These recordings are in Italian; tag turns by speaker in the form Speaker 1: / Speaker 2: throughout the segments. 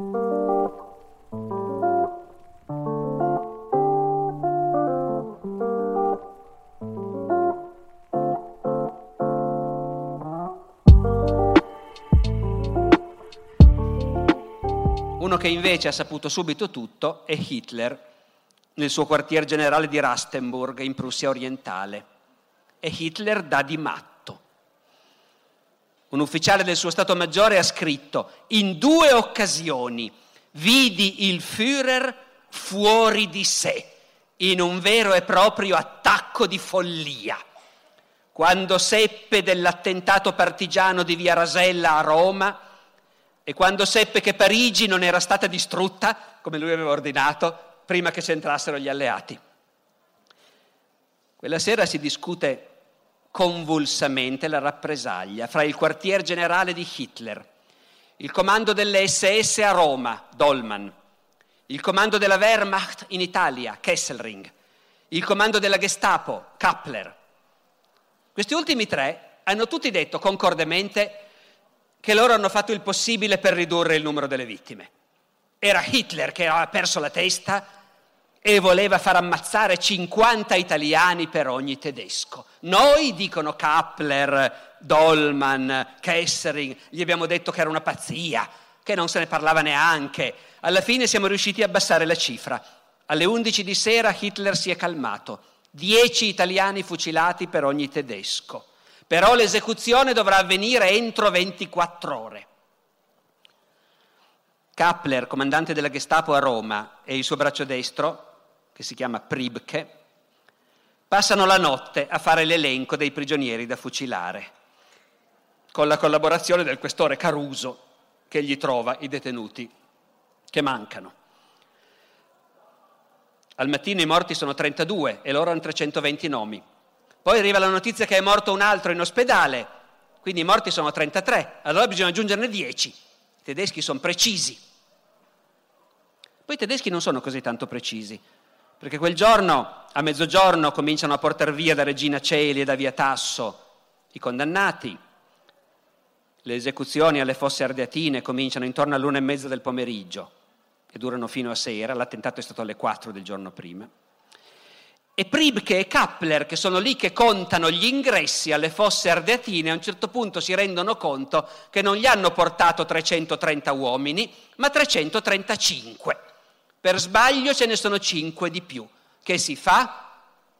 Speaker 1: Uno che invece ha saputo subito tutto è Hitler nel suo quartier generale di Rastenburg in Prussia orientale. E Hitler dà di matto. Un ufficiale del suo Stato Maggiore ha scritto, in due occasioni vidi il Führer fuori di sé, in un vero e proprio attacco di follia. Quando seppe dell'attentato partigiano di Via Rasella a Roma, e quando seppe che Parigi non era stata distrutta, come lui aveva ordinato, prima che c'entrassero gli alleati. Quella sera si discute convulsamente la rappresaglia fra il quartier generale di Hitler, il comando delle SS a Roma, Dolman, il comando della Wehrmacht in Italia, Kesselring, il comando della Gestapo, Kappler. Questi ultimi tre hanno tutti detto concordemente che loro hanno fatto il possibile per ridurre il numero delle vittime. Era Hitler che aveva perso la testa e voleva far ammazzare 50 italiani per ogni tedesco. Noi, dicono Kappler, Dolman, Kessering, gli abbiamo detto che era una pazzia, che non se ne parlava neanche. Alla fine siamo riusciti a abbassare la cifra. Alle 11 di sera Hitler si è calmato. 10 italiani fucilati per ogni tedesco però l'esecuzione dovrà avvenire entro 24 ore. Kappler, comandante della Gestapo a Roma, e il suo braccio destro, che si chiama Pribke, passano la notte a fare l'elenco dei prigionieri da fucilare, con la collaborazione del questore Caruso, che gli trova i detenuti che mancano. Al mattino i morti sono 32 e loro hanno 320 nomi. Poi arriva la notizia che è morto un altro in ospedale, quindi i morti sono 33, allora bisogna aggiungerne 10. I tedeschi sono precisi. Poi i tedeschi non sono così tanto precisi, perché quel giorno, a mezzogiorno, cominciano a portare via da Regina Celi e da Via Tasso i condannati. Le esecuzioni alle fosse ardeatine cominciano intorno all'una e mezza del pomeriggio e durano fino a sera, l'attentato è stato alle 4 del giorno prima e Pribke e Kappler, che sono lì che contano gli ingressi alle fosse ardeatine, a un certo punto si rendono conto che non gli hanno portato 330 uomini, ma 335. Per sbaglio ce ne sono 5 di più. Che si fa?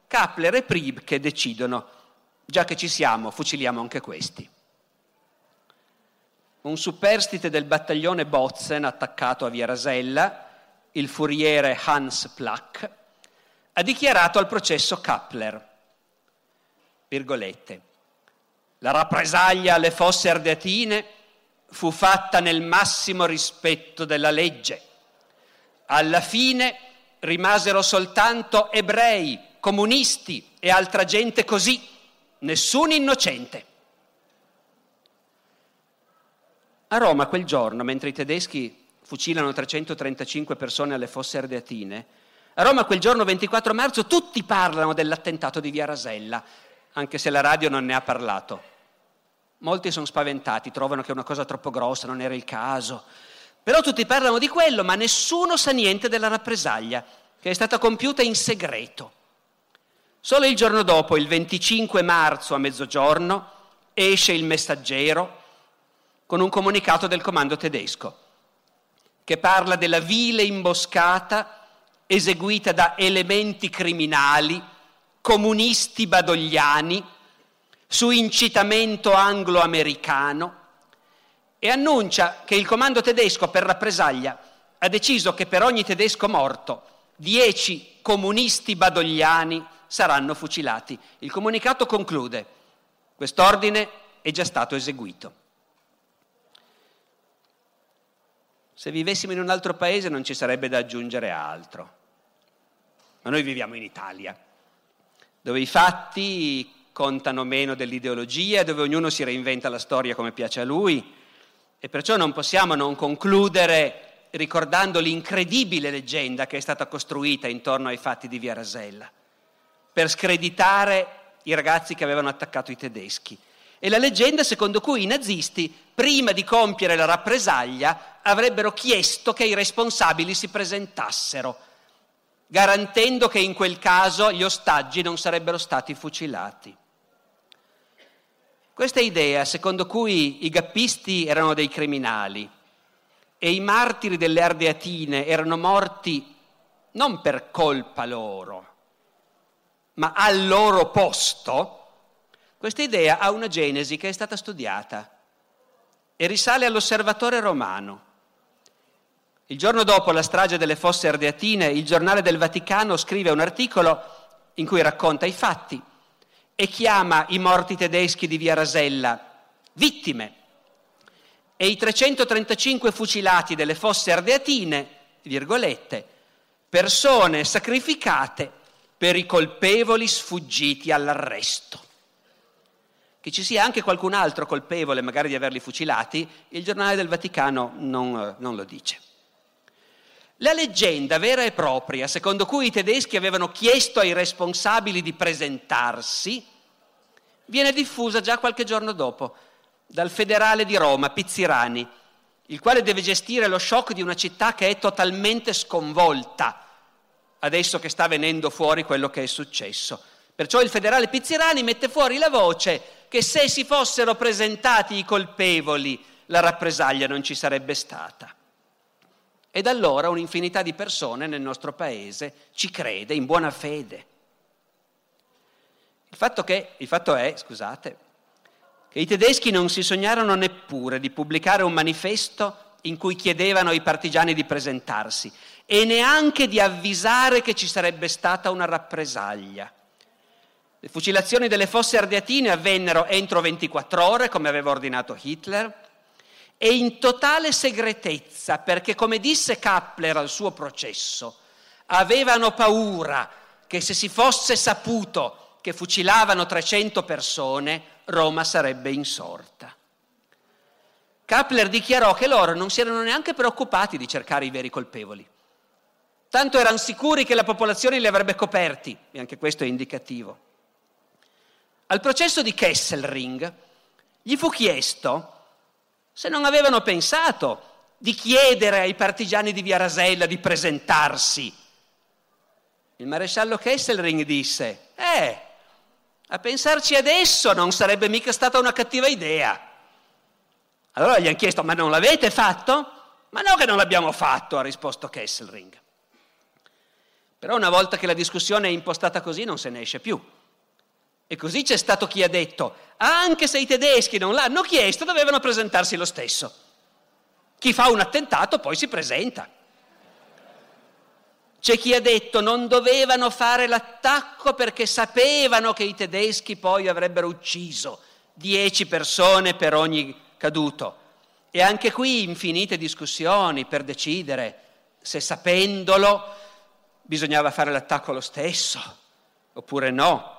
Speaker 1: Kappler e Pribke decidono, già che ci siamo, fuciliamo anche questi. Un superstite del battaglione Botzen attaccato a Via Rasella, il furiere Hans Plack, ha dichiarato al processo Kappler, virgolette, la rappresaglia alle fosse ardeatine fu fatta nel massimo rispetto della legge. Alla fine rimasero soltanto ebrei, comunisti e altra gente così, nessun innocente. A Roma quel giorno, mentre i tedeschi fucilano 335 persone alle fosse ardeatine, a Roma quel giorno 24 marzo tutti parlano dell'attentato di Via Rasella, anche se la radio non ne ha parlato. Molti sono spaventati, trovano che è una cosa troppo grossa, non era il caso. Però tutti parlano di quello, ma nessuno sa niente della rappresaglia, che è stata compiuta in segreto. Solo il giorno dopo, il 25 marzo a mezzogiorno, esce il messaggero con un comunicato del comando tedesco, che parla della vile imboscata eseguita da elementi criminali, comunisti badogliani, su incitamento anglo-americano e annuncia che il comando tedesco per rappresaglia ha deciso che per ogni tedesco morto dieci comunisti badogliani saranno fucilati. Il comunicato conclude, quest'ordine è già stato eseguito. Se vivessimo in un altro paese non ci sarebbe da aggiungere altro. Ma noi viviamo in Italia, dove i fatti contano meno dell'ideologia, dove ognuno si reinventa la storia come piace a lui e perciò non possiamo non concludere ricordando l'incredibile leggenda che è stata costruita intorno ai fatti di Via Rasella, per screditare i ragazzi che avevano attaccato i tedeschi. E la leggenda secondo cui i nazisti, prima di compiere la rappresaglia, avrebbero chiesto che i responsabili si presentassero, garantendo che in quel caso gli ostaggi non sarebbero stati fucilati. Questa idea, secondo cui i gappisti erano dei criminali e i martiri delle Ardeatine erano morti non per colpa loro, ma al loro posto, questa idea ha una genesi che è stata studiata e risale all'osservatore romano. Il giorno dopo la strage delle fosse ardeatine, il giornale del Vaticano scrive un articolo in cui racconta i fatti e chiama i morti tedeschi di Via Rasella vittime e i 335 fucilati delle fosse ardeatine, virgolette, persone sacrificate per i colpevoli sfuggiti all'arresto. Che ci sia anche qualcun altro colpevole magari di averli fucilati, il giornale del Vaticano non, non lo dice. La leggenda vera e propria, secondo cui i tedeschi avevano chiesto ai responsabili di presentarsi, viene diffusa già qualche giorno dopo dal federale di Roma, Pizzirani, il quale deve gestire lo shock di una città che è totalmente sconvolta adesso che sta venendo fuori quello che è successo. Perciò il federale Pizzirani mette fuori la voce che se si fossero presentati i colpevoli la rappresaglia non ci sarebbe stata. E da allora un'infinità di persone nel nostro paese ci crede in buona fede. Il fatto, che, il fatto è, scusate, che i tedeschi non si sognarono neppure di pubblicare un manifesto in cui chiedevano ai partigiani di presentarsi e neanche di avvisare che ci sarebbe stata una rappresaglia. Le fucilazioni delle fosse ardeatine avvennero entro 24 ore, come aveva ordinato Hitler, e in totale segretezza, perché come disse Kappler al suo processo, avevano paura che se si fosse saputo che fucilavano 300 persone, Roma sarebbe insorta. Kappler dichiarò che loro non si erano neanche preoccupati di cercare i veri colpevoli. Tanto erano sicuri che la popolazione li avrebbe coperti, e anche questo è indicativo. Al processo di Kesselring gli fu chiesto se non avevano pensato di chiedere ai partigiani di Via Rasella di presentarsi. Il maresciallo Kesselring disse, eh, a pensarci adesso non sarebbe mica stata una cattiva idea. Allora gli hanno chiesto, ma non l'avete fatto? Ma no che non l'abbiamo fatto, ha risposto Kesselring. Però una volta che la discussione è impostata così non se ne esce più. E così c'è stato chi ha detto, anche se i tedeschi non l'hanno chiesto, dovevano presentarsi lo stesso. Chi fa un attentato poi si presenta. C'è chi ha detto non dovevano fare l'attacco perché sapevano che i tedeschi poi avrebbero ucciso dieci persone per ogni caduto. E anche qui infinite discussioni per decidere se sapendolo bisognava fare l'attacco lo stesso oppure no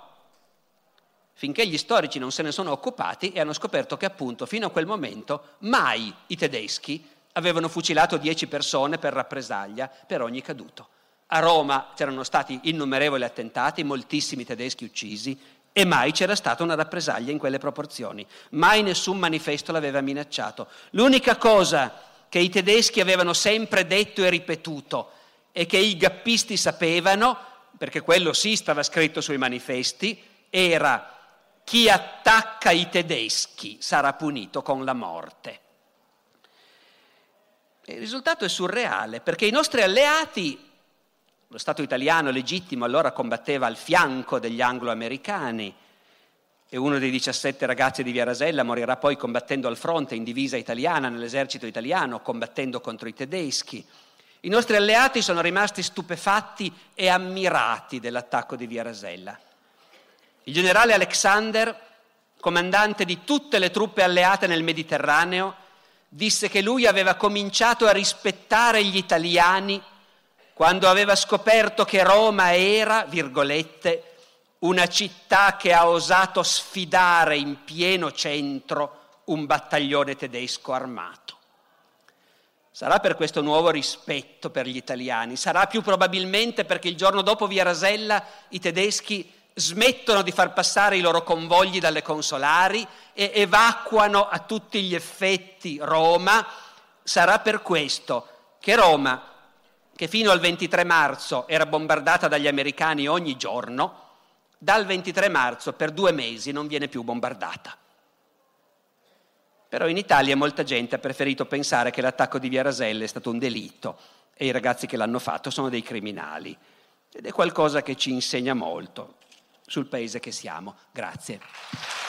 Speaker 1: finché gli storici non se ne sono occupati e hanno scoperto che appunto fino a quel momento mai i tedeschi avevano fucilato dieci persone per rappresaglia per ogni caduto. A Roma c'erano stati innumerevoli attentati, moltissimi tedeschi uccisi e mai c'era stata una rappresaglia in quelle proporzioni. Mai nessun manifesto l'aveva minacciato. L'unica cosa che i tedeschi avevano sempre detto e ripetuto e che i gappisti sapevano, perché quello sì stava scritto sui manifesti, era chi attacca i tedeschi sarà punito con la morte. Il risultato è surreale perché i nostri alleati, lo Stato italiano legittimo allora combatteva al fianco degli anglo-americani e uno dei 17 ragazzi di Via Rasella morirà poi combattendo al fronte in divisa italiana nell'esercito italiano, combattendo contro i tedeschi. I nostri alleati sono rimasti stupefatti e ammirati dell'attacco di Via Rasella. Il generale Alexander, comandante di tutte le truppe alleate nel Mediterraneo, disse che lui aveva cominciato a rispettare gli italiani quando aveva scoperto che Roma era, virgolette, una città che ha osato sfidare in pieno centro un battaglione tedesco armato. Sarà per questo nuovo rispetto per gli italiani, sarà più probabilmente perché il giorno dopo via Rasella i tedeschi smettono di far passare i loro convogli dalle consolari e evacuano a tutti gli effetti Roma, sarà per questo che Roma, che fino al 23 marzo era bombardata dagli americani ogni giorno, dal 23 marzo per due mesi non viene più bombardata. Però in Italia molta gente ha preferito pensare che l'attacco di Via Rasella è stato un delitto e i ragazzi che l'hanno fatto sono dei criminali. Ed è qualcosa che ci insegna molto sul paese che siamo. Grazie.